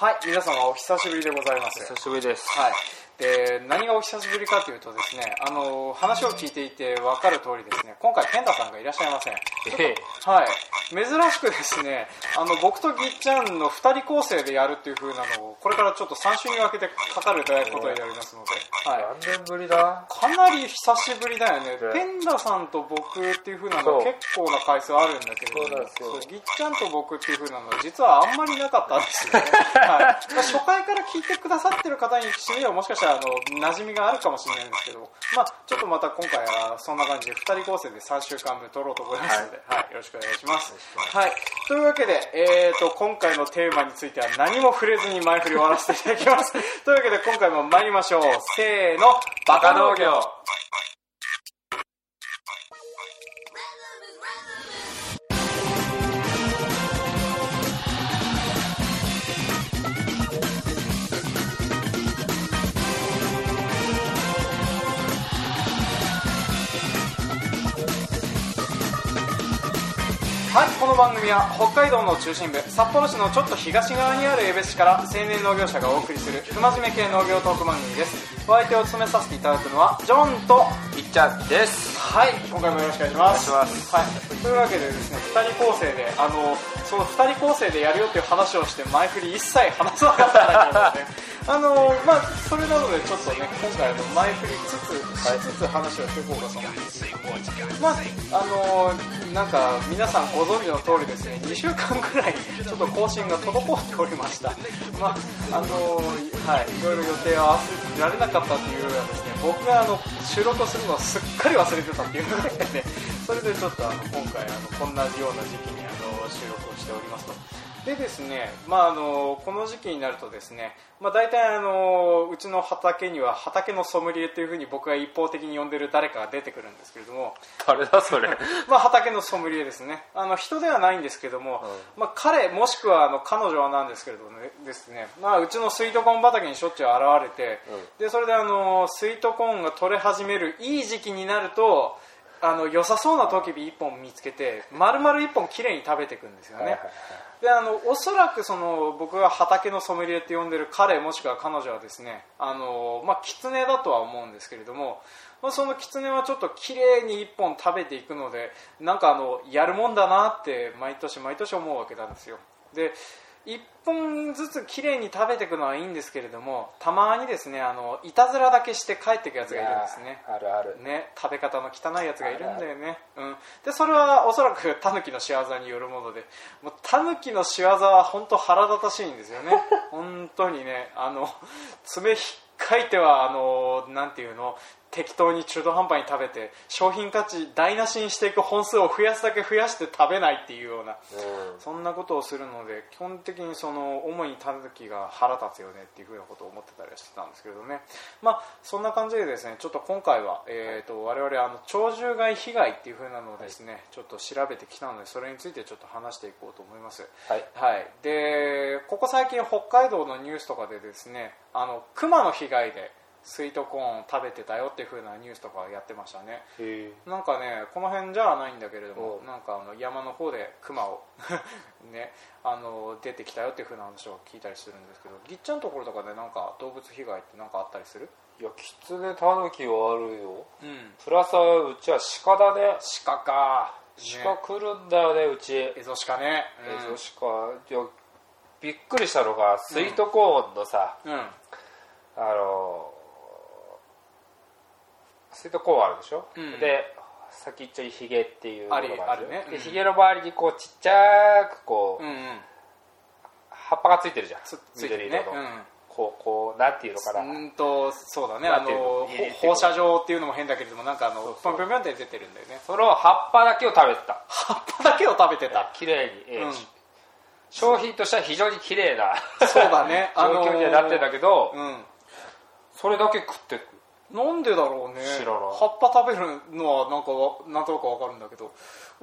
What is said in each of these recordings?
はい、皆様お久しぶりでございます。久しぶりですはい。で、何がお久しぶりかというとですね、あの、話を聞いていて分かる通りですね、今回ペンダさんがいらっしゃいません。ええはい。珍しくですね、あの、僕とぎっちゃんの二人構成でやるっていう風なのを、これからちょっと3週に分けてかかることになりますので、はい。何年ぶりだ？かなり久しぶりだよね。ねペンダさんと僕っていう風なの結構な回数あるんだけれども、ぎっちゃんと僕っていう風なのは実はあんまりなかったんですよね。はい。まあ初回から聞いてくださってる方にしてみればもしかしたらあの馴染みがあるかもしれないんですけど、まあちょっとまた今回はそんな感じで二人構成で3週間分撮ろうと思いますので、はい、よろしくお願いします。はい。というわけで、えーと、今回のテーマについては何も触れずに前振り終わらせていただきます。というわけで今回も参りましょう。せーの、バカ農業。番組は北海道の中心部札幌市のちょっと東側にある江別市から青年農業者がお送りする不真面目系農業トーク番組です。お相手を務めさせていただくのはジョンといっちゃんです。はい今回もよろしくお願いします。お願いします。はい、というわけでですね2人構成であのその2人構成でやるよっていう話をして前振り一切話さなかったんだけどねあのまあそれなのでちょっとね今回の前振りつつしつつ話をしていこうかと思うんです。まああのなんか皆さんご存知の通りですね2週間ぐらいちょっと更新が滞っておりました。まああのはいいろいろ予定を合わせられなかったというよりはですね僕があの収録するのをすっかり忘れてたっていうのでねそれでちょっとあの今回あのこんなような時期にあの収録をしておりますと。でですね、まあ、あのこの時期になるとですね、まあ、大体あのうちの畑には畑のソムリエというふうに僕が一方的に呼んでる誰かが出てくるんですけれども、誰だそれ。まあ、畑のソムリエですね。あの人ではないんですけども、まあ、彼もしくはあの彼女はなんですけれどもねですね、まあ、うちのスイートコーン畑にしょっちゅう現れて、でそれであのスイートコーンが取れ始めるいい時期になるとあの良さそうなトウキビ1本見つけて丸々1本きれいに食べていくんですよね、であのおそらくその僕が畑のソムリエって呼んでる彼もしくは彼女はですねあの、まあ、キツネだとは思うんですけれども、まあ、そのキツネはちょっと綺麗に1本食べていくのでなんかあのやるもんだなって毎年毎年思うわけなんですよ。で1本ずつ綺麗に食べていくのはいいんですけれどもたまにですねあのいたずらだけして帰っていくやつがいるんですね。あるある。ね、食べ方の汚いやつがいるんだよね、うん、でそれはおそらくタヌキの仕業によるものでもうタヌキの仕業は本当腹立たしいんですよね。本当にねあの爪引っかいてはあのなんていうの適当に中途半端に食べて商品価値台無しにしていく本数を増やすだけ増やして食べないっていうようなうん。そんなことをするので基本的にその主にタヌキが腹立つよねっていうふうなことを思ってたりはしてたんですけどね。まあそんな感じでですねちょっと今回は、えー、と我々あの鳥獣害被害っていうふうなのをですね、ちょっと調べてきたのでそれについてちょっと話していこうと思います。はい。はい、でここ最近北海道のニュースとかでですねあの熊の被害でスイートコーンを食べてたよっていう風なニュースとかやってましたね。へなんかねこの辺じゃないんだけれどもう。んなんかあの山の方でクマを ねあの出てきたよっていう風な話を聞いたりするんですけどぎっちゃんのところとかでなんか動物被害ってなんかあったりする？いやキツネタヌキはあるよ。うん。プラスうちは鹿だね。鹿か。鹿来るんだよねうち。エゾ鹿ね。エゾ鹿いやびっくりしたのがスイートコーンのさ、うん、うん。あのスイートコーンあるでしょ、うん。で先っちょにヒゲっていうのがある。ね。うん。でヒゲの周りにこうちっちゃくこう、うんうん。葉っぱがついてるじゃん。つついてるね。緑色の、こうこうなんていうのかな、うんうんとそうだね。あの放射状っていうのも変だけれどもなんかあのそうそう。ポンポンポンって出てるんだよね。その葉っぱだけを食べてた。葉っぱだけを食べてた。綺麗に、えーうん商品としては非常に綺麗なそうだね状況に。はなってんだけど、うん。それだけ食ってくなんでだろうね。葉っぱ食べるのはなんかわなんとなくわかるんだけど。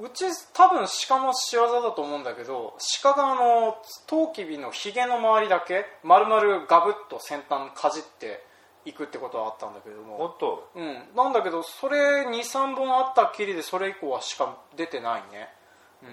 うち多分鹿の仕業だと思うんだけど鹿があのトウキビのひげの周りだけ丸々ガブッと先端かじっていくってことはあったんだけども。本当うん、なんだけどそれ23本あったっきりでそれ以降はしか出てないね、うん、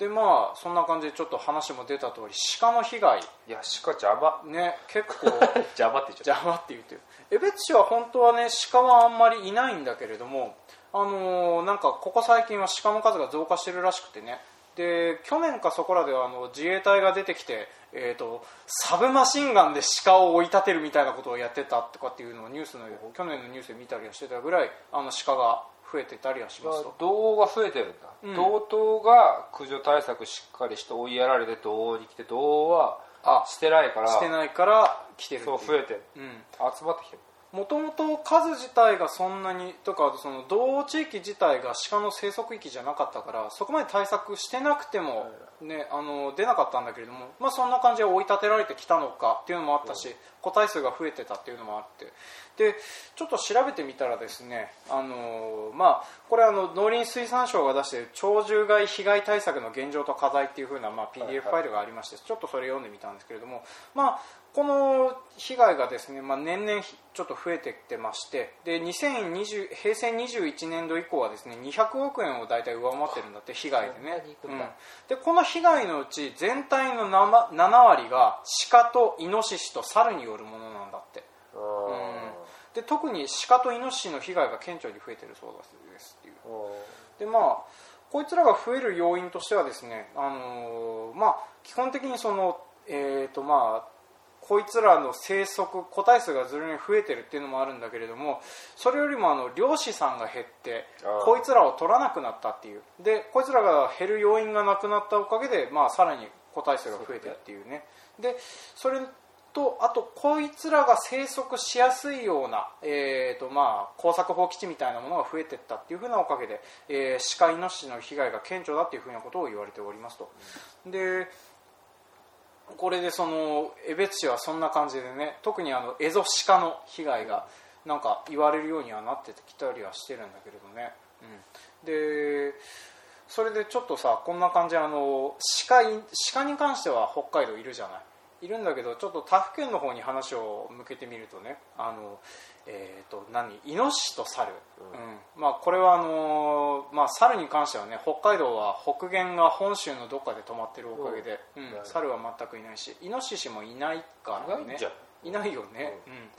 でまあそんな感じでちょっと話も出た通り鹿の被害。いや鹿邪魔ね結構。邪魔って言っちゃっ邪魔って言うてる。江別市は本当はね鹿はあんまりいないんだけれどもあのーなんかここ最近は鹿の数が増加してるらしくてね。で去年かそこらではあの自衛隊が出てきて、えー、とサブマシンガンで鹿を追い立てるみたいなことをやってたとかっていうのをニュースの去年のニュースで見たりはしてたぐらいあの鹿が増えてたりはしますと。道が増えてるんだ、うん。道東が駆除対策しっかりして追いやられて道に来て道はあしてないからしてないから来てるそう増えてる。うん。集まってきてるもともと数自体がそんなにとかその道地域自体が鹿の生息域じゃなかったからそこまで対策してなくても、ね、あの出なかったんだけれども、まあ、そんな感じで追い立てられてきたのかっていうのもあったし、個体数が増えてたっていうのもあって。でちょっと調べてみたらですねあの、まあ、これあの農林水産省が出している鳥獣害被害対策の現状と課題っていう風な、まあ、はいはい。PDF ファイルがありまして、ちょっとそれ読んでみたんですけれども、まあ、この被害がですね、まあ、年々ちょっと増えてきてましてで2020平成21年度以降はですね200億円を大体上回ってるんだって被害でね。うん。でこの被害のうち全体の 7, 7割が鹿とイノシシと猿によるものなんだって。うで特に鹿とイノシシの被害が顕著に増えてるそうですっていう。うでまあこいつらが増える要因としてはですね、あのーまあ、基本的にその、えーとまあ、こいつらの生息個体数がずるに増えてるっていうのもあるんだけれどもそれよりもあの漁師さんが減ってこいつらを取らなくなったっていう。でこいつらが減る要因がなくなったおかげで、まあ、さらに個体数が増えてるっていうね。でそれとあとこいつらが生息しやすいような、えーとまあ、耕作放棄地みたいなものが増えていったっていうふうなおかげで、えー、鹿イノシシの被害が顕著だっていうふうなことを言われておりますと。でこれでその江別市はそんな感じでね特にあのエゾシカの被害がなんか言われるようにはなってきたりはしてるんだけれどね、うん、でそれでちょっとさこんな感じあの鹿鹿に関しては北海道いるじゃない。いるんだけどちょっと他府県の方に話を向けてみるとねあの、えー、と何？イノシシと猿、うん。まあ、これはあのーまあ、猿に関してはね北海道は北限が本州のどっかで止まってるおかげで、うん。うん。猿は全くいないしイノシシもいないからね。いないんじゃ。んいないよね、うん。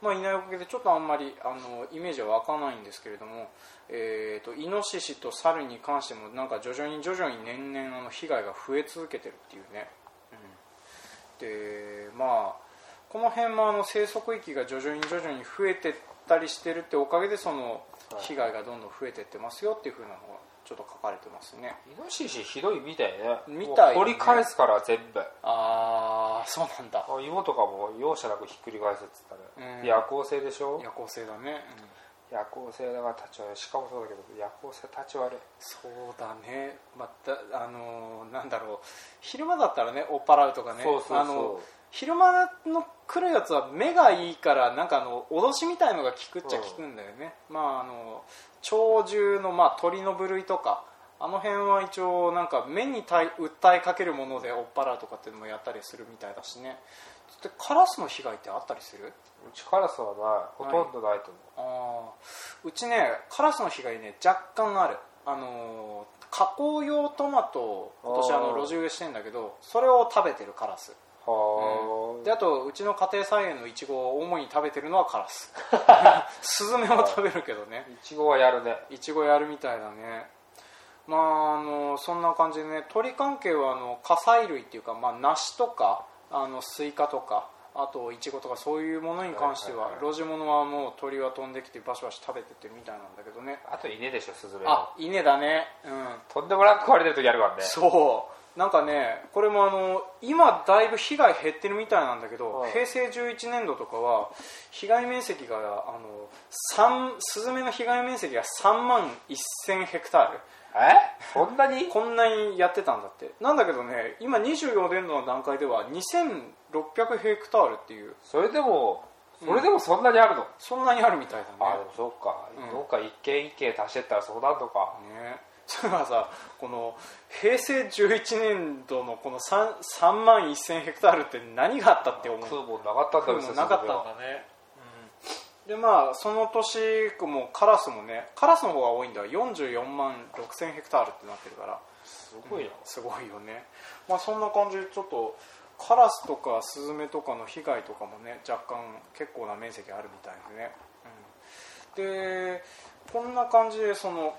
まあ、いないおかげでちょっとあんまりあのイメージは湧かないんですけれども、えー、とイノシシと猿に関してもなんか徐々に徐々に年々あの被害が増え続けてるっていうね、うん、でまあこの辺もあの生息域が徐々に徐々に増えてったりしてるっておかげでそのはい。被害がどんどん増えてってますよっていうふうなのがちょっと書かれてますね。イノシシひどいみたいね。みたいね。掘り返すから全部。ああそうなんだ。あ芋とかも容赦なくひっくり返すっつったね、うん。夜行性でしょ？夜行性だね、うん。夜行性だから立ち悪い。しかもそうだけど夜行性立ち悪い。そうだね、またあのーなんだろう。昼間だったらね追っ払うとかね。そうそうそう。あの昼間の来るやつは目がいいからなんかあの脅しみたいのが効くっちゃ効くんだよね、まああの鳥獣の、まあ、鳥の部類とかあの辺は一応なんか目に対訴えかけるもので追っ払うとかっていうのもやったりするみたいだしね。でカラスの被害ってあったりする？うちカラスはないほとんどないと思う、あー。うちねカラスの被害ね若干ある。あのー加工用トマトを今年あの露地植えしてんだけどそれを食べてるカラスはあ、であとうちの家庭菜園のイチゴを主に食べてるのはカラス。スズメも食べるけどね。いちごはやるね。イチゴやるみたいだね。まああのそんな感じでね鳥関係はあの果菜類っていうか、まあ、梨とかあのスイカとかあとイチゴとかそういうものに関しては,、路地物はもう鳥は飛んできてバシバシ食べてってるみたいなんだけどね。あと稲でしょスズメあ稲だね。うん。とんでもなく食われてる時あるからね。そうなんかねこれもあの今だいぶ被害減ってるみたいなんだけど、はい。平成11年度とかは被害面積があの3スズメの被害面積が3万1000ヘクタール。え？そんなに？こんなにやってたんだって。なんだけどね今24年度の段階では2600ヘクタールっていう。それでもそれでもそんなにあるの、そんなにあるみたいだね。あでもそうか、うん。どっか一軒一軒足してったらそうなんのか。ね それはさこの平成11年度のこの 3, 3万1000ヘクタールって何があったって思う？食うもんなかったんだなかった。んだスズメはね、でまあその年もうカラスもねカラスの方が多いんだ44万6000ヘクタールってなってるから。すごいな、すごいよね。まあそんな感じでちょっとカラスとかスズメとかの被害とかもね若干結構な面積あるみたいでね、うん、でこんな感じでその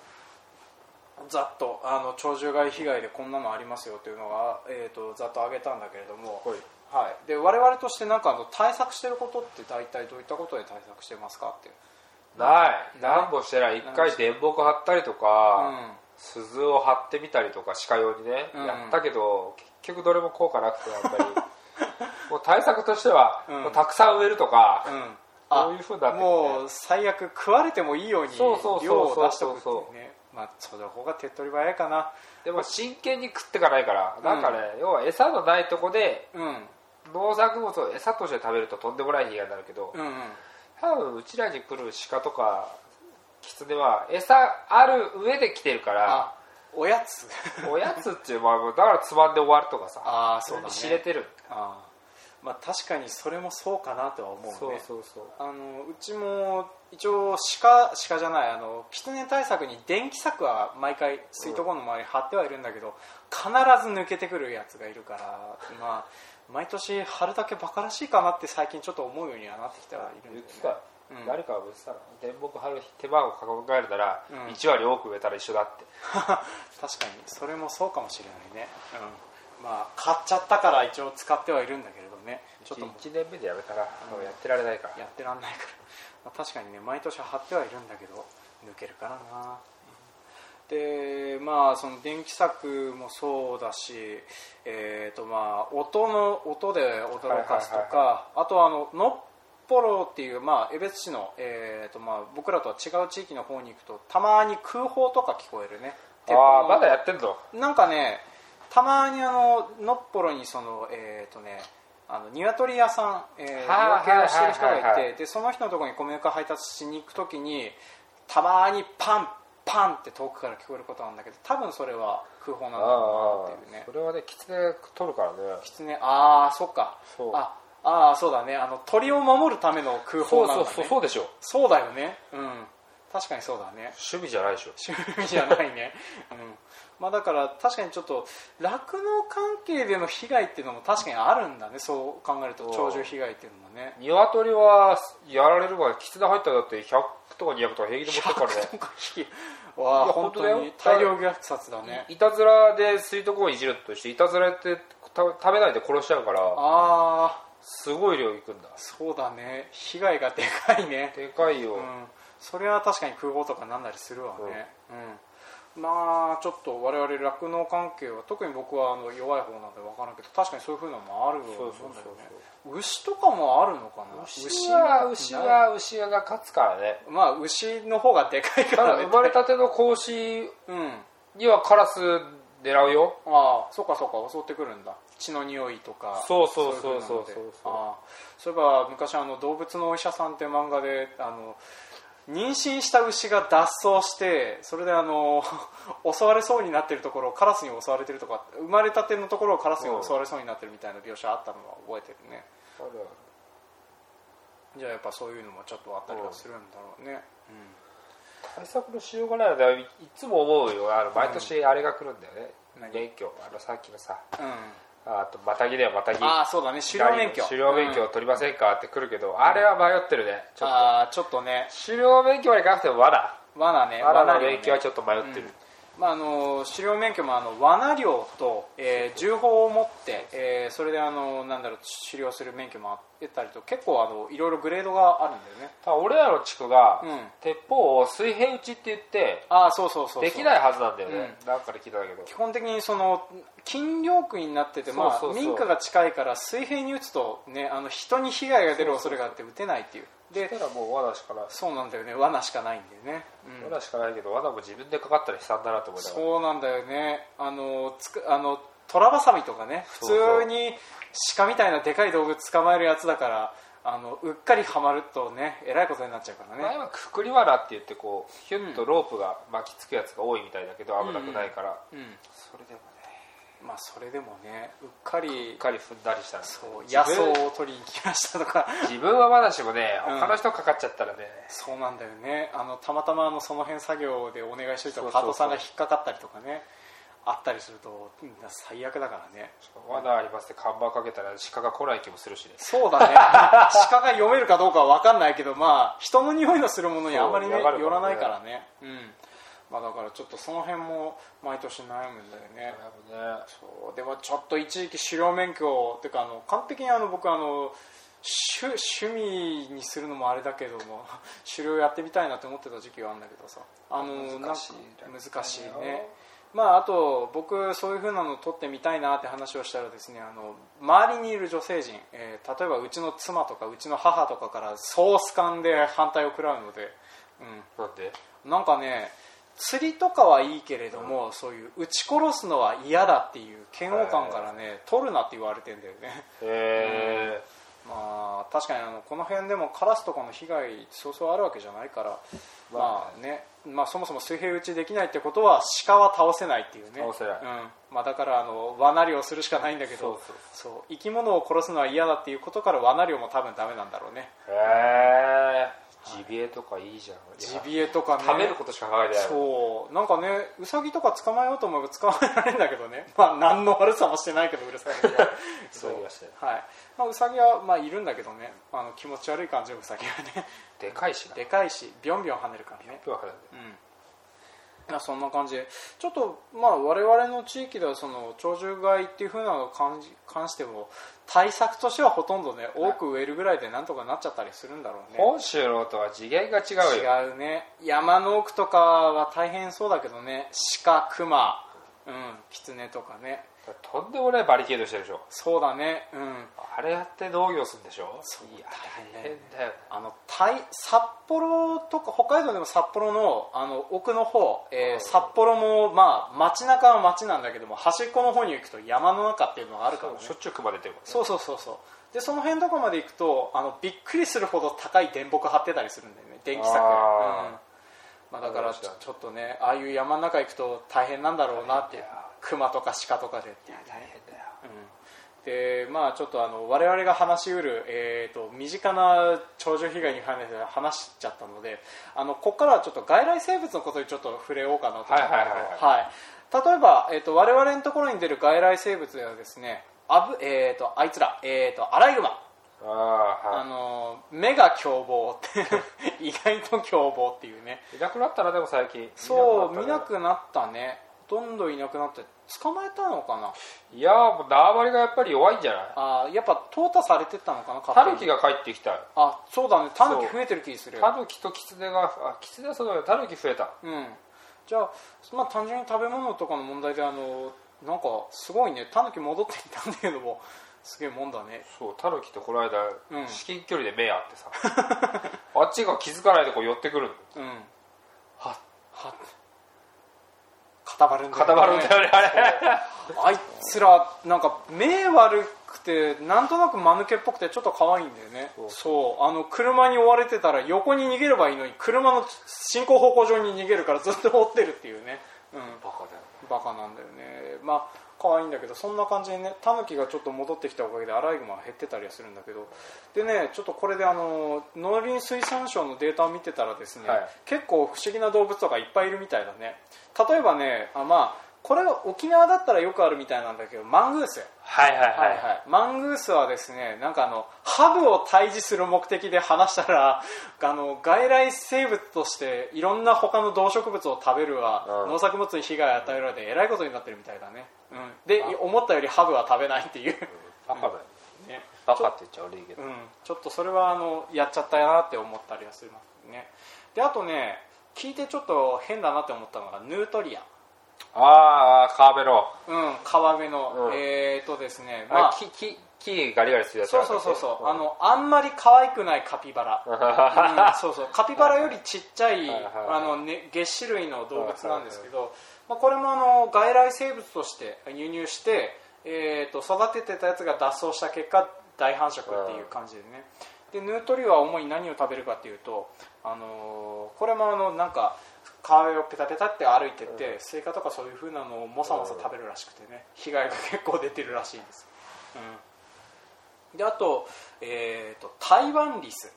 ざっとあの鳥獣害被害でこんなのありますよというのが、えー、とざっと挙げたんだけれども、はい。はい、で我々としてなんかあの対策してることって大体どういったことで対策してますかっていう。ない。何もしてない一回電木張ったりとか、鈴を張ってみたりとか鹿用にね、うん。やったけど結局どれも効果なくてやっぱり。もう対策としては、うん。たくさん植えるとか、うん、うん、そういうふうになってきて。もう最悪食われてもいいように量を出しておくっていうねまあその方が手っ取り早いかな。でも真剣に食っていかないから、ん。なんかね要は餌のないとこでうん。農作物を餌として食べるととんでもない被害になるけど、うんうん。多分うちらに来る鹿とかキツネは餌ある上で来てるからあおやつ。おやつっていうまあだからつまんで終わるとかさ。ああそうだね。知れてる。ああまあ確かにそれもそうかなとは思うね。そうそうそう。あのうちも一応鹿鹿じゃないあの狐対策に電気柵は毎回水筒庫の周りに貼ってはいるんだけど、必ず抜けてくるやつがいるからまあ毎年貼るだけバカらしいかなって最近ちょっと思うようにはなってきてはいるんだよね。うん。誰かが言ってたら電木張る手間を考えるなら、うん。1割多く植えたら一緒だって。確かにそれもそうかもしれないね、うん、まあ買っちゃったから一応使ってはいるんだけれどね。ちょっともう1年目でやめたら、うん。もうやってられないから。やってらんないから、まあ、確かにね毎年貼ってはいるんだけど抜けるからな。でまあその電気柵もそうだしえーとまあ音の音で驚かすとかあとはあののっぽろっていう、まあ、江別市の、えーとまあ、僕らとは違う地域の方に行くとたまに空砲とか聞こえるね。ああまだやってんの？なんかねたまにあののっぽろにそのえっ、とねあの鶏屋さん、えー、はい養鶏をしてる人がいて、はいはいはいでその人のところに米ぬか配達しに行くときにたまにパンパンって遠くから聞こえることなんだけど多分それは空砲なんだろうなっていうね。それはねキツネ取るからね。狐ああそっか。そう。ああーそうだね。あの鳥を守るための空そうそう砲なんだ、ね、そうそうでしょ。そうだよね。うん確かにそうだね。趣味じゃないでしょ。趣味じゃないね、うん。まあ、だから確かにちょっと酪農関係での被害っていうのも確かにあるんだね。そう考えると鳥獣被害っていうのもね。鶏はやられる前キツネ入ったらだって100とか200とか平気で持ってるからね。100とか引きわあ本本当に大量虐殺だね。いたずらで水筒をいじるとしていたずらってた食べないで殺しちゃうからああすごい量いくんだ。そうだね。被害がでかいね。でかいよ、うんそれは確かに空砲とかなんなりするわね。うん、まあちょっと我々酪農関係は特に僕はあの弱い方なんで分からんけど確かにそういうふうなのもあるようなもんだよね。牛とかもあるのかな？牛は牛は牛が勝つからね。まあ牛の方がでかいかたら生まれたての子牛うんにはカラス狙うよ。ああそうかそうか襲ってくるんだ。血の匂いとかそうそうそうそうそう。そうああ。そういえば昔あの動物のお医者さんって漫画であの妊娠した牛が脱走してそれであの 襲われそうになってるところをカラスに襲われてるとか生まれたてのところをカラスに襲われそうになってるみたいな描写あったのは覚えてるね。あるじゃあやっぱそういうのもちょっとあったりはするんだろうね。対策のしようがないのでいいつも思うよ。あの毎年あれが来るんだよね、何？免許。あのさっきのさ。うん、うん、あとまたぎだよまたぎ。ああそうだね。狩猟免許。狩猟免許を取りませんかって来るけど、あれは迷ってるねちょっと。ああちょっとね。狩猟免許までいかなくても罠。罠ね。罠の免許はちょっと迷ってる、まあ、あの狩猟免許もあの罠猟と、えー銃砲を持って、えーそれであのなんだろう狩猟する免許もあったりと結構あのいろいろグレードがあるんだよね。ただ俺らの地区が、うん。鉄砲を水平打ちって言ってああそうそうそうできないはずなんだよね、なんかで聞いたけど。基本的にその禁猟区になってて、まあ、民家が近いから水平に撃つと、ね、あの人に被害が出る恐れがあって撃てないっていう。でそしたらもう罠しかない。そうなんだよね。罠しかないんだよね、うん。罠しかないけど罠も自分でかかったら悲惨だなと思いながらそうなんだよね。あのつくあのトラバサミとかね普通に鹿みたいなでかい動物捕まえるやつだからあのうっかりはまるとねえらいことになっちゃうからね。前はくくり罠って言ってこうヒュッとロープが巻きつくやつが多いみたいだけど危なくないから、うん。それでもね。まあそれでもねうっかりうっかり踏んだりしたらそう野草を取りに来ましたとか。自分はまだしもねうん。他の人かかっちゃったらね、そうなんだよね。あのたまたまあのその辺作業でお願いしといたそうそうそう。パートさんが引っかかったりとかねあったりするとうん最悪だからね。罠ありますって看板かけたら鹿が来ない気もするしね。そうだね。鹿が読めるかどうかは分かんないけどまあ人の匂いのするものにあんまりね寄らないからね。うん。まあだからちょっとその辺も毎年悩むんだよね。ね。そう。でもちょっと一時期狩猟免許っていうかあの完璧にあの僕あの趣趣味にするのもあれだけども 狩猟やってみたいなって思ってた時期があるんだけどさ。あの難しい難しいねまああと僕そういう風なの撮ってみたいなって話をしたらですねあの周りにいる女性陣、えー例えばうちの妻とかうちの母とかからソース感で反対を食らうので、うん、なんで？なんかね釣りとかはいいけれども、そういう撃ち殺すのは嫌だっていう嫌悪感からね、取るなって言われてんだよね。へえまあ確かにあのこの辺でもカラスとかの被害そうそうあるわけじゃないからまあね、まあ、そもそも水平打ちできないってことは鹿は倒せないっていうね。倒せない。うん。まあ、だからあの罠猟するしかないんだけどそうそうそう。生き物を殺すのは嫌だっていうことから罠猟も多分ダメなんだろうね。へえジビエとかいいじゃん。ジビエとかね。食べることしか考えてない。そう。なんかねウサギとか捕まえようと思えば捕まえられるんだけどね。まあ何の悪さもしてないけどウサギは。そう。はい。まあ、ウサギはまあいるんだけどね。あの気持ち悪い感じのウサギはね。でかいしな。でかいしビョンビョン跳ねるからね。わかるうんまあそんな感じ。でちょっとまあ我々の地域ではその鳥獣害っていう風なのに関しても対策としてはほとんどね多く植えるぐらいでなんとかなっちゃったりするんだろうね。本州のとは次元が違うよ。違うね。山の奥とかは大変そうだけどね。鹿熊うんキツネとかね。とんでもないバリケードしてるでしょ。そうだね。うん。あれやって農業するんでしょ？そういや大変だよあの札幌とか北海道でも札幌のあの奥の方、えーうん。札幌もまあ街中は街なんだけども端っこの方に行くと山の中っていうのがあるからね。しょっちゅう熊出てるね。そうそうそうそう。でその辺とかまで行くとあのびっくりするほど高い電木張ってたりするんだよね。電気柵。うんまあ、だからちょっとねああいう山の中行くと大変なんだろうなって熊とか鹿とかでっていう。大変だよ。うん。でまあちょっとあの我々が話しうる、えー、と身近な鳥獣被害に関して話しちゃったのであのここからはちょっと外来生物のことにちょっと触れようかなと思うんだけどはいはいはい。はい。例えば、えー、と我々のところに出る外来生物ではですねあぶ、えー、とあいつら、えー、とアライグマあああはの目が凶暴って意外と凶暴っていうね。いいなくなったらでも最近。そう見ななくなったね。ほとんどいなくなって捕まえたのかないやーもう縄張りがやっぱり弱いんじゃない？あーやっぱ淘汰されてったのかなタヌキが帰ってきたあそうだね。タヌキ増えてる気するタヌキとキツネがあキツネはそうだよタヌキ増えた。うん。じゃあまあ単純に食べ物とかの問題であのなんかすごいね。タヌキ戻ってきたんだけどもすげえもんだね。そうタヌキとこの間、うん。至近距離で目合ってさ。あっちが気づかないでこう寄ってくるの。うん。はは固まるんだよね。固まるんだよねあれ。あいつらなんか目悪くてなんとなく間抜けっぽくてちょっと可愛いんだよね。そう。そう。あの車に追われてたら横に逃げればいいのに車の進行方向上に逃げるからずっと追ってるっていうね。うん。バカだよバカなんだよね。まあ可愛いんだけどそんな感じでねタヌキがちょっと戻ってきたおかげでアライグマは減ってたりはするんだけどでねちょっとこれであの農林水産省のデータを見てたらですね、はい。結構不思議な動物とかいっぱいいるみたいだね。例えばねあまあこれは沖縄だったらよくあるみたいなんだけどマングースはいはいはい、はいはい、マングースはですねなんかあのハブを退治する目的で話したら あの外来生物としていろんな他の動植物を食べるわ、うん。農作物に被害を与えるわでえらいことになってるみたいだね、うん、であ。思ったよりハブは食べないっていう、バカだよね。バカって言っちゃ悪いけど、うん、ちょっとそれはあのやっちゃったなって思ったりはするね。であとね聞いてちょっと変だなって思ったのがヌートリアああカーベロうん川辺の、うん。えーとですねまあまあ木木木ガリガリするやつそうそうそうそう、あのあんまり可愛くないカピバラ、うんそうそう。カピバラよりちっちゃいあの、ね、月種類の動物なんですけど、まあ、これもあの外来生物として輸入して、えー、と育ててたやつが脱走した結果大繁殖っていう感じでね、でヌートリアは主に何を食べるかっていうと、あのーこれもあのなんか川辺をペタペタって歩いてって、スイカとかそういう風なのをもさもさ食べるらしくてね。被害が結構出てるらしいんです、うん、であと,、えー、と台湾リス。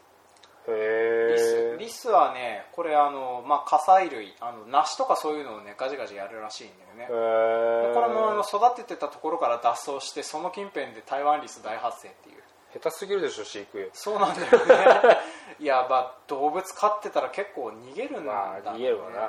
リス。へリスはねこれあの、まあ、果菜類あの梨とかそういうのをねガジガジやるらしいんだよね。これもあの育ててたところから脱走してその近辺で台湾リス大発生っていう。下手すぎるでしょ飼育そうなんだよね いやまあ動物飼ってたら結構逃げるんだまあ逃げるわな。うん。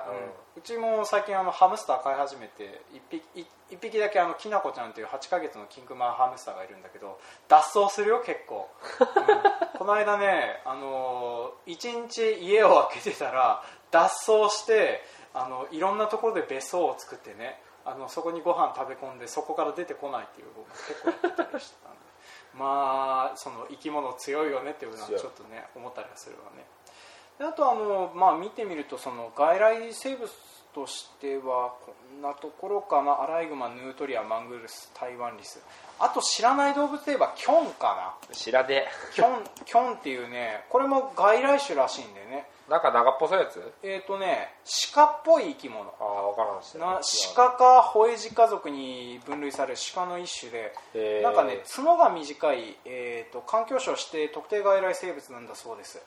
うちも最近あのハムスター飼い始めて1匹匹だけあのきなこちゃんっていう8ヶ月のキングマンハムスターがいるんだけど脱走するよ結構、うん。この間ねあの1日家を開けてたら脱走してあのいろんなところで別荘を作ってねあのそこにご飯食べ込んでそこから出てこないっていうのを結構やってたりしてたんでまあその生き物強いよねっていうのはちょっとね思ったりはするわね。であとあの、まあ、見てみるとその外来生物としてはこんなところかなアライグマヌートリアマングルスタイワンリス。あと知らない動物といえばキョンかな。知らねキョンキョンっていうねこれも外来種らしいんだよね。えなんか長っぽそうやつ？えっ、とね鹿っぽい生き物。ああ分からんしな鹿かホエジカ族に分類される鹿の一種でなんかね角が短い、えー、と環境省指定特定外来生物なんだそうです。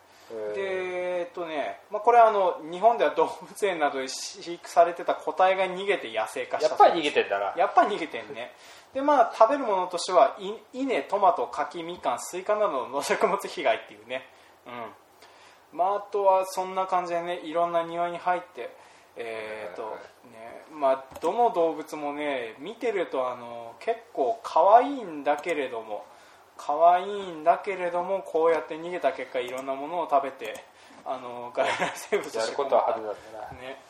でえっとね、まあ、これはあの日本では動物園などで飼育されてた個体が逃げて野生化したやっぱり逃げてんだな。やっぱり逃げてんね。でまあ食べるものとしてはい稲トマト柿みかんスイカなどの農作物被害っていうね。うんまああとはそんな感じでねいろんな庭に入ってえーとねまあどの動物もね見てるとあの結構可愛いんだけれども可愛いんだけれどもこうやって逃げた結果いろんなものを食べてあの外来生物としてやることは派手なんだなね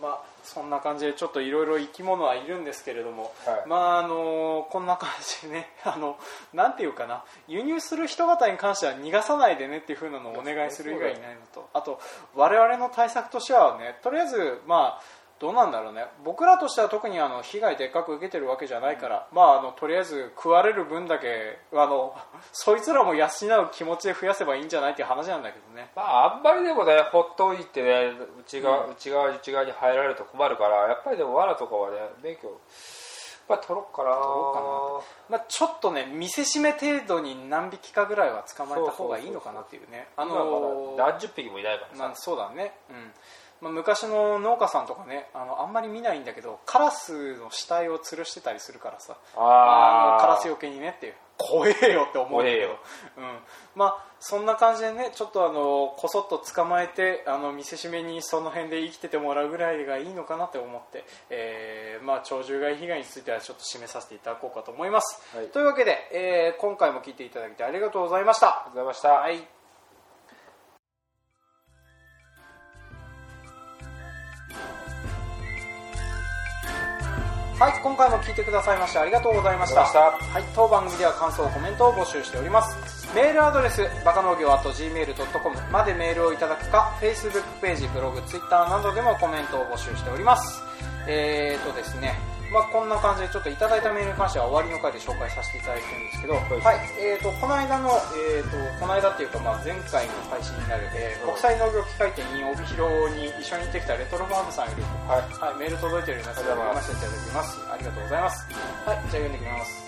まあそんな感じでちょっといろいろ生き物はいるんですけれども、はい。まああのこんな感じでね あのなんていうかな。輸入する人方に関しては逃がさないでねっていう風なのをお願いする以外にないのと。あと我々の対策としてはねとりあえずまあどうなんだろうね。僕らとしては特にあの被害でっかく受けてるわけじゃないから、まあ、あのとりあえず食われる分だけあの そいつらも養う気持ちで増やせばいいんじゃないっていう話なんだけどね。まああんまりでもねほっといてね内側、内側内側に入られると困るからやっぱりでも罠とかはね免許やっぱり取ろうかなろまあ、ちょっとね見せしめ程度に何匹かぐらいは捕まえた方がいいのかなっていうね。何十匹もいないからさ、まあ、そうだね、うんまあ、昔の農家さんとかねあのあんまり見ないんだけどカラスの死体を吊るしてたりするからさ。あのカラスよけにねっていう。怖えよって思うんだけどうん、まあそんな感じでねちょっとあのこそっと捕まえてあの見せしめにその辺で生きててもらうぐらいがいいのかなって思って、えーまあ、鳥獣害被害についてはちょっと締めさせていただこうかと思います、はい。というわけで、えー今回も聞いていただいてありがとうございました。ありがとうございました、はいはい、今回も聞いてくださいましてありがとうございました。ありがとうございまはい、当番組では感想、コメントを募集しております。メールアドレス、バカ農業 .gmail.com までメールをいただくか、Facebook ページ、ブログ、Twitter などでもコメントを募集しております。えーとですね、まあこんな感じでちょっといただいたメールに関しては終わりの回で紹介させていただいてるんですけど、はい、えーと、この間の、えーと、この間っていうか、まあ前回の配信になる、えー国際農業機械店 in 帯広に一緒に行ってきたレトロファームさんより、はいはい、メール届いておりますので、読ませていただきます。ありがとうございます。はい、じゃあ読んでいきます。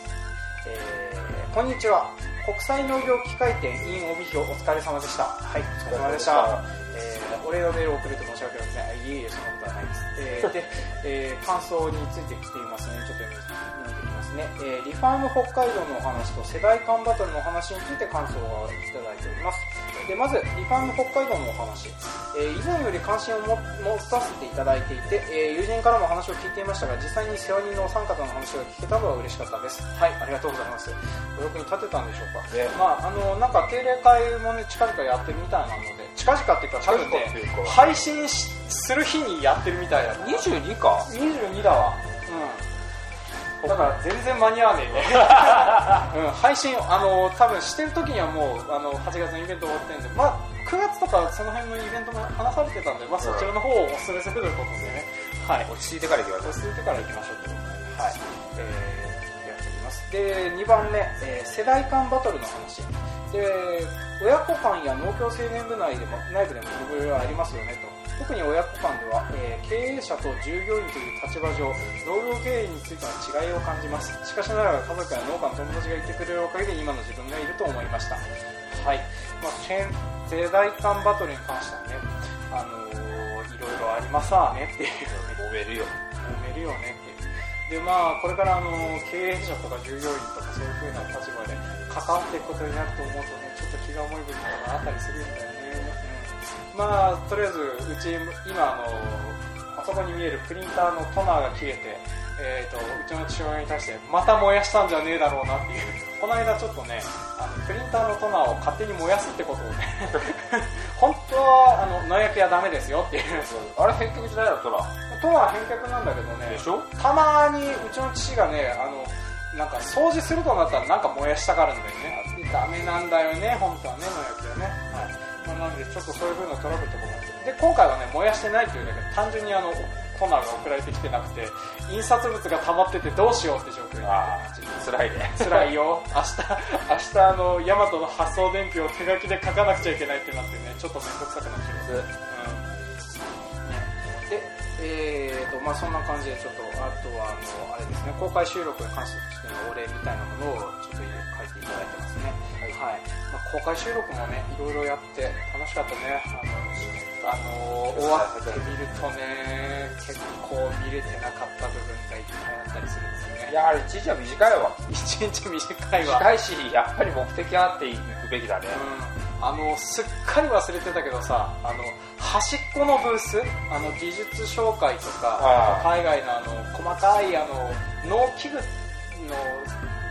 えー、こんにちは。国際農業機械店 in 帯広お疲れ様でした。はい、お疲れ様でした。えー、お礼のメールを送ると申し訳ありません。あいえいえ、そんなことはないです。えー、で、えー、感想についてきていますね。ちょっと読んでいきますね。えー、リファーム北海道のお話と世代間バトルのお話について感想をいただいております。で、まず、リファーム北海道のお話。えー以前より関心をも持たせていただいていて、えー友人からも話を聞いていましたが、実際に世話人のお三方の話が聞けたのは嬉しかったです。はい、ありがとうございます。お役に立てたんでしょうか？ねまあ、あの、なんか定例会もね、近々やってるみたいなので、近々っていうか、多分ね配信しする日にやってるみたいだから。22か22だわ。うん。だから全然間に合わねえね。うん、配信、あの、多分してる時にはもう、あの、8月のイベント終わってるんで、まあ、9月とかその辺のイベントも話されてたんで、まあそちらの方をお勧めするということでね。はい。落ち着いてから行きましょう落ち着いてから行きましょうということで。はい。えー、やっております。で、2番目、えー世代間バトルの話。で、親子間や農協青年部内でも、内部でもいろいろありますよねと。特に親子間では、えー経営者と従業員という立場上農業経営についての違いを感じます。しかしながら家族や農家の友達がいてくれるおかげで今の自分がいると思いました。はい、まあ、世世代間バトルに関してはねあのーいろいろありますわねっていう。揉めるよ。揉めるよねっていう。でまあこれからあの経営者とか従業員とかそういう風な立場で関わっていくことになると思うとねちょっと気が重い部分があったりするんだよまあとりあえずうち今あのあそこに見えるプリンターのトナーが切れてえー、とうちの父親に対してまた燃やしたんじゃねえだろうなっていうこの間ちょっとねあのプリンターのトナーを勝手に燃やすってことをね 本当はあの農薬やダメですよっていうあれ返却じゃないのトラトナー返却なんだけどねでしょ？たまにうちの父がねあのなんか掃除するとなったらなんか燃やしたがるんだよね。ダメなんだよね本当はね農薬はね、なのでちょっとそういう風なトラブルとかもあって。で今回はね燃やしてないっていうだけで単純にあのトナーが送られてきてなくて印刷物が溜まっててどうしようって状況に。なってあ辛いね。辛いよ。明日明日あのヤマトの発送伝票を手書きで書かなくちゃいけないってなってねちょっと面倒くさくなってるう。ん。でえーとまあそんな感じでちょっとあとはあのあれですね公開収録に関してのお礼みたいなものをちょっと書いていただいてますね。はい、まあ、公開収録もねいろいろやって楽しかったね。あのあの終わってみるとね結構見れてなかった部分がいっぱいあったりするんですよね。いやあれ一時は短いわ。一日短いわ。短いしやっぱり目的あっていくべきだね。うん、あのすっかり忘れてたけどさあの端っこのブースあの技術紹介とかあ。海外のあの細かいあの農機具の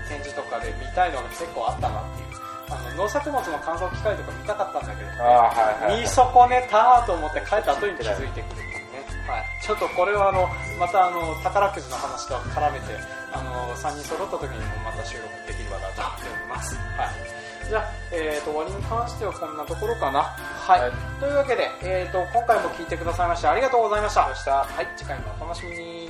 展示とかで見たいのが結構あったなっていうあの農作物の乾燥機械とか見たかったんだけど、ね。はいはい、はい、見損ねたと思って帰った後に気づいてくるっていうね、はい、ちょっとこれはあのまたあの宝くじの話と絡めてあの3人揃った時にもまた収録できればなと思っております、はい、じゃあ、えー、と終わりに関してはこんなところかな。はい、はい。というわけで、えー、と今回も聞いてくださいましてありがとうございました。はい、次回もお楽しみに